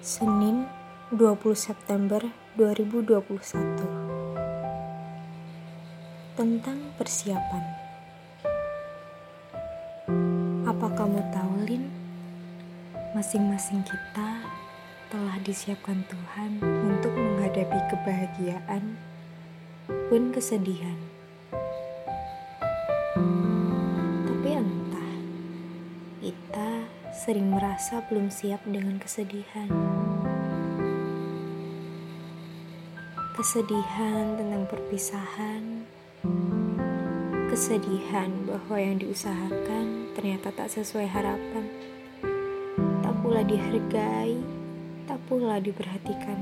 Senin 20 September 2021 Tentang persiapan Apa kamu tahu Lin? Masing-masing kita telah disiapkan Tuhan untuk menghadapi kebahagiaan pun kesedihan. Sering merasa belum siap dengan kesedihan. Kesedihan tentang perpisahan, kesedihan bahwa yang diusahakan ternyata tak sesuai harapan, tak pula dihargai, tak pula diperhatikan.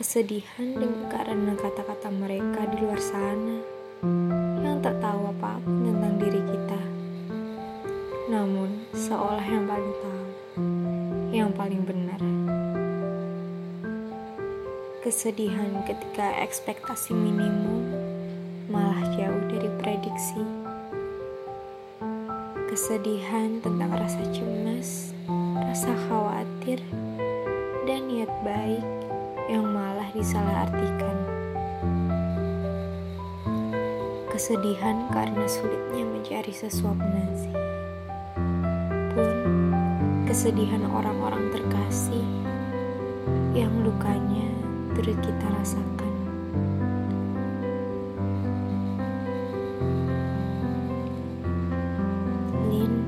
Kesedihan dengan karena kata-kata mereka di tahu, yang paling benar. Kesedihan ketika ekspektasi minimum malah jauh dari prediksi. Kesedihan tentang rasa cemas, rasa khawatir, dan niat baik yang malah disalahartikan. Kesedihan karena sulitnya mencari sesuap nasi kesedihan orang-orang terkasih yang lukanya turut kita rasakan. Lin,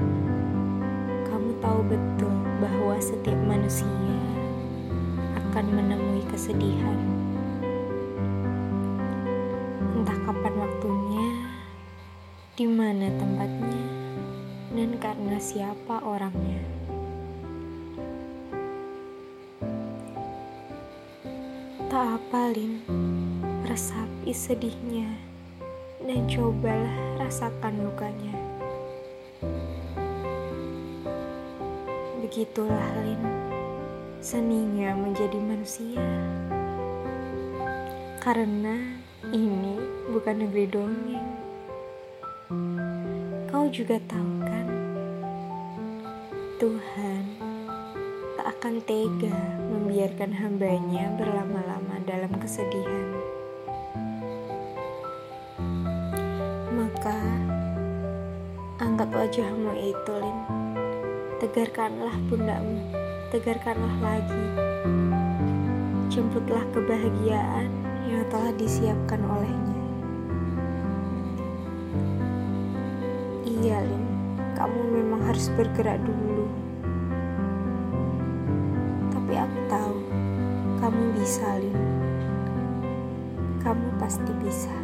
kamu tahu betul bahwa setiap manusia akan menemui kesedihan. Entah kapan waktunya, di mana tempatnya, dan karena siapa orangnya. Tak apa, Lin. Resapi sedihnya dan cobalah rasakan lukanya. Begitulah, Lin. Seninya menjadi manusia. Karena ini bukan negeri dongeng. Kau juga tahu kan? Tuhan akan tega membiarkan hambanya berlama-lama dalam kesedihan. Maka, angkat wajahmu itu, Lin. Tegarkanlah pundakmu, tegarkanlah lagi. Jemputlah kebahagiaan yang telah disiapkan olehnya. Iya, Lin, kamu memang harus bergerak dulu bisa, Lin. Kamu pasti bisa.